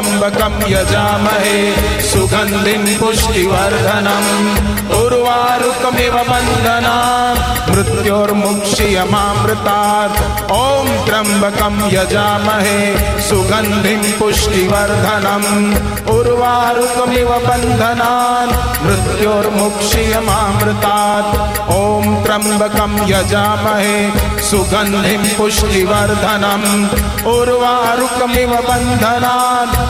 त्र्यम्बकं यजामहे सुगन्धिं पुष्टिवर्धनम्। उर्वारुकमिव बन्धना मृत्योर्मुक्षीयमामृतात्। ॐ त्र्यम्बकं यजामहे सुगन्धिं पुष्टिवर्धनम्। उर्वारुकमिव बन्धनान् मृत्योर्मुक्षीयमामृतात्। ॐ त्र्यम्बकं यजामहे सुगन्धिं पुष्टिवर्धनम्। उर्वारुकमिव बन्धनान्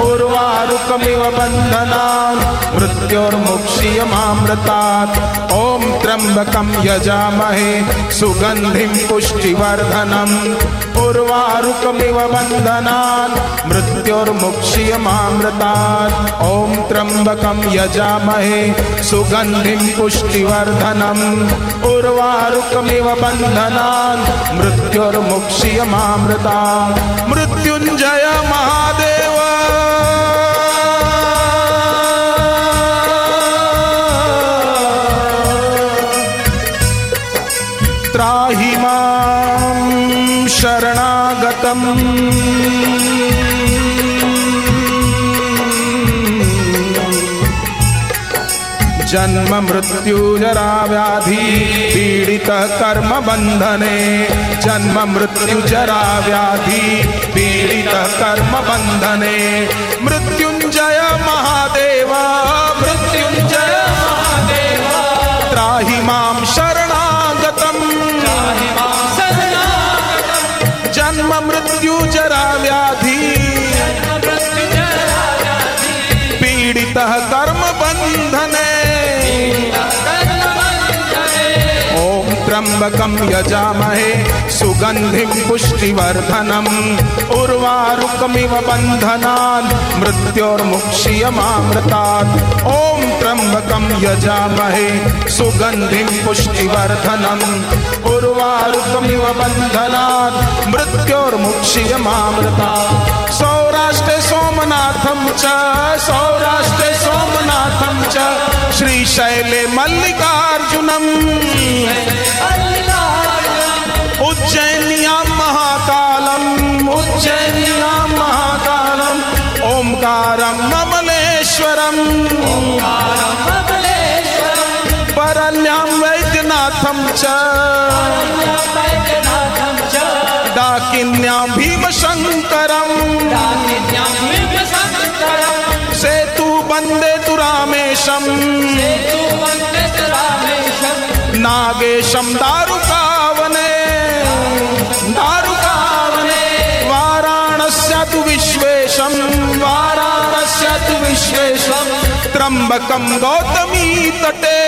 उर्वारुकमिव बन्धनान् मृत्योर्मुक्षीयमामृतात्। ॐ त्र्यम्बकं यजामहे, सुगन्धिं पुष्टिवर्धनम्। उर्वारुकमिव बन्धनान् मृत्योर्मुक्षीयमामृतात्। ॐ त्र्यम्बकं यजामहे, सुगन्धिं पुष्टिवर्धनम्। उर्वारुकमिव बन्धनान् मृत्योर्मुक्षीयमामृतात्। मृत्युञ्जय महादेव! शरणागतम् जन्म मृत्यु जरा व्याधि पीड़ित कर्म बंधने। जन्म मृत्यु जरा व्याधि पीड़ित कर्म बंधने। मृत्युंजय महादेव मृत्युंजय महादेव। त्राहि माँ शरणागतम्। जन्म त्र्यम्बकं यजामहे सुगन्धिं पुष्टिवर्धनम्। उर्वारुकमिव बन्धनान्, मृत्योर्मुक्षीयमामृतात्। ॐ त्र्यम्बकं यजामहे सुगन्धिं पुष्टिवर्धनम्। उर्वारुकमिव बन्धनात्, मृत्योर्मुक्षीयमामृतात्। सौराष्ट्रे सोमनाथं च सौराष्ट्रे सोमनाथं च श्रीशैले मल्लिकार्जुनम् उज्जैन्यां महाकालम् उज्जैन्यां महाकालम् ओङ्कारं ममलेश्वरम्। परल्यां वैद्यनाथं च। डाकिन्यां भीमशङ्करम्। रामेशम् नागेशं दारुकावने दारुकावने वाराणस्य तु विश्वेशं वाराणस्य तु विश्वेशं त्र्यम्बकं गौतमी तटे।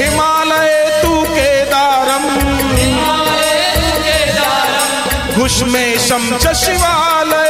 हिमालये तु केदारम्। घुष्मेशं च शिवालये।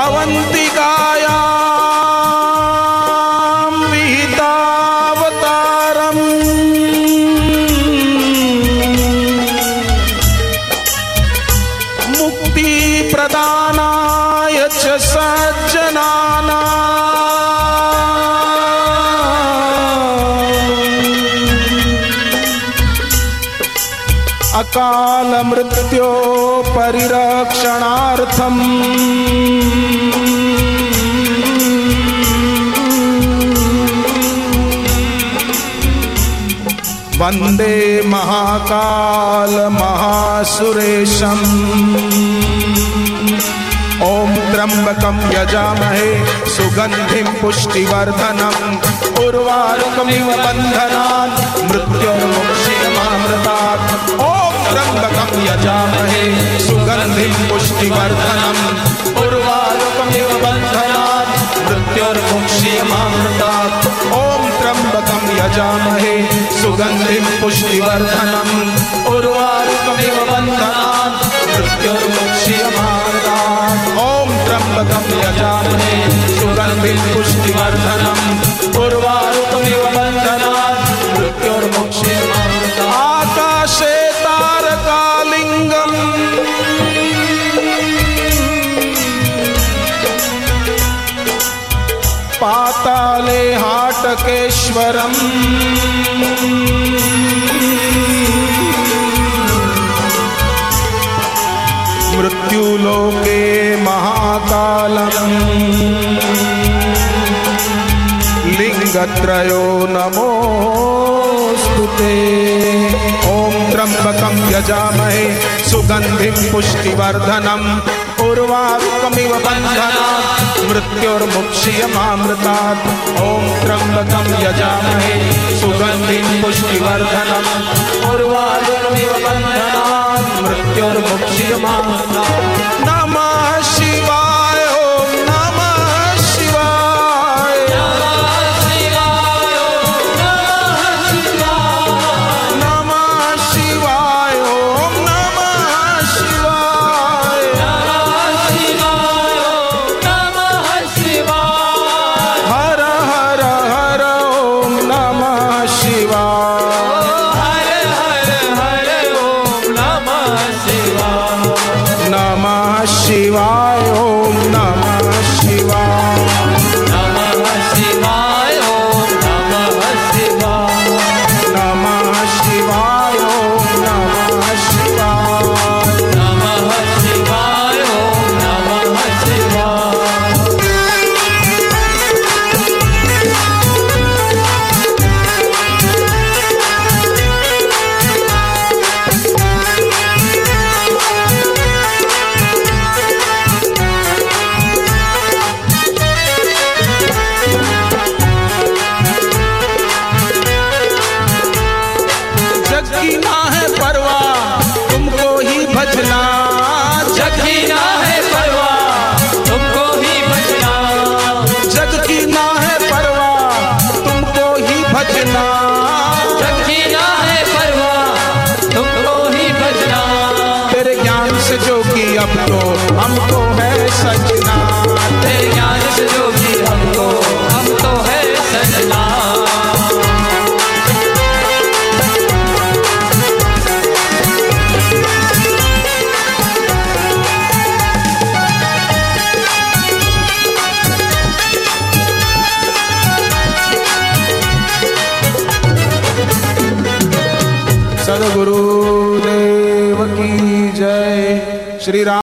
ಸಾವಂತಿ अकाल मृत्यो परिरक्षणार्थम वंदे महाकाल महासुरेशम। ओम त्र्यंबकम यजामहे सुगंधिम पुष्टिवर्धनम। उर्वारुकमिव मृत्युर्मुक्षीयमामृतात् ओम त्र्यंबकम यजामहे सुगंधिम पुष्टिवर्धनम। उर्वारुकमिव बन्धनात् मृत्योर्मुक्षीयमामृतात्। ॐ त्र्यंबकम यजामहे सुगंधिम पुष्टिवर्धनम। पाताले हाटकेश्वरम्। मृत्युलोके महाकालम्। लिङ्गत्रयो नमोऽस्तु ते। ॐ त्र्यम्बकं यजामहे। सुगन्धिं पुष्टिवर्धनम् उर्वारुकमिव बन्धनात् मृत्युर्मुक्षीयमामृतात्। ॐ त्र्यम्बकं यजामहे सुगन्धिं पुष्टिवर्धनम् उर्वारुकमिव बन्धनात् मृत्युर्मुक्षीयमामृतात्। नमः शिवाय। की ना है परवाह तुमको ही भजना जग जगीना है परवाह तुमको ही बचना। जग की ना है परवाह तुमको ही भजना जगीना है परवाह तुमको ही बचना। तेरे ज्ञान से जो कि अब तो हमको है सजना। सदगुरुदेव की जय श्री राम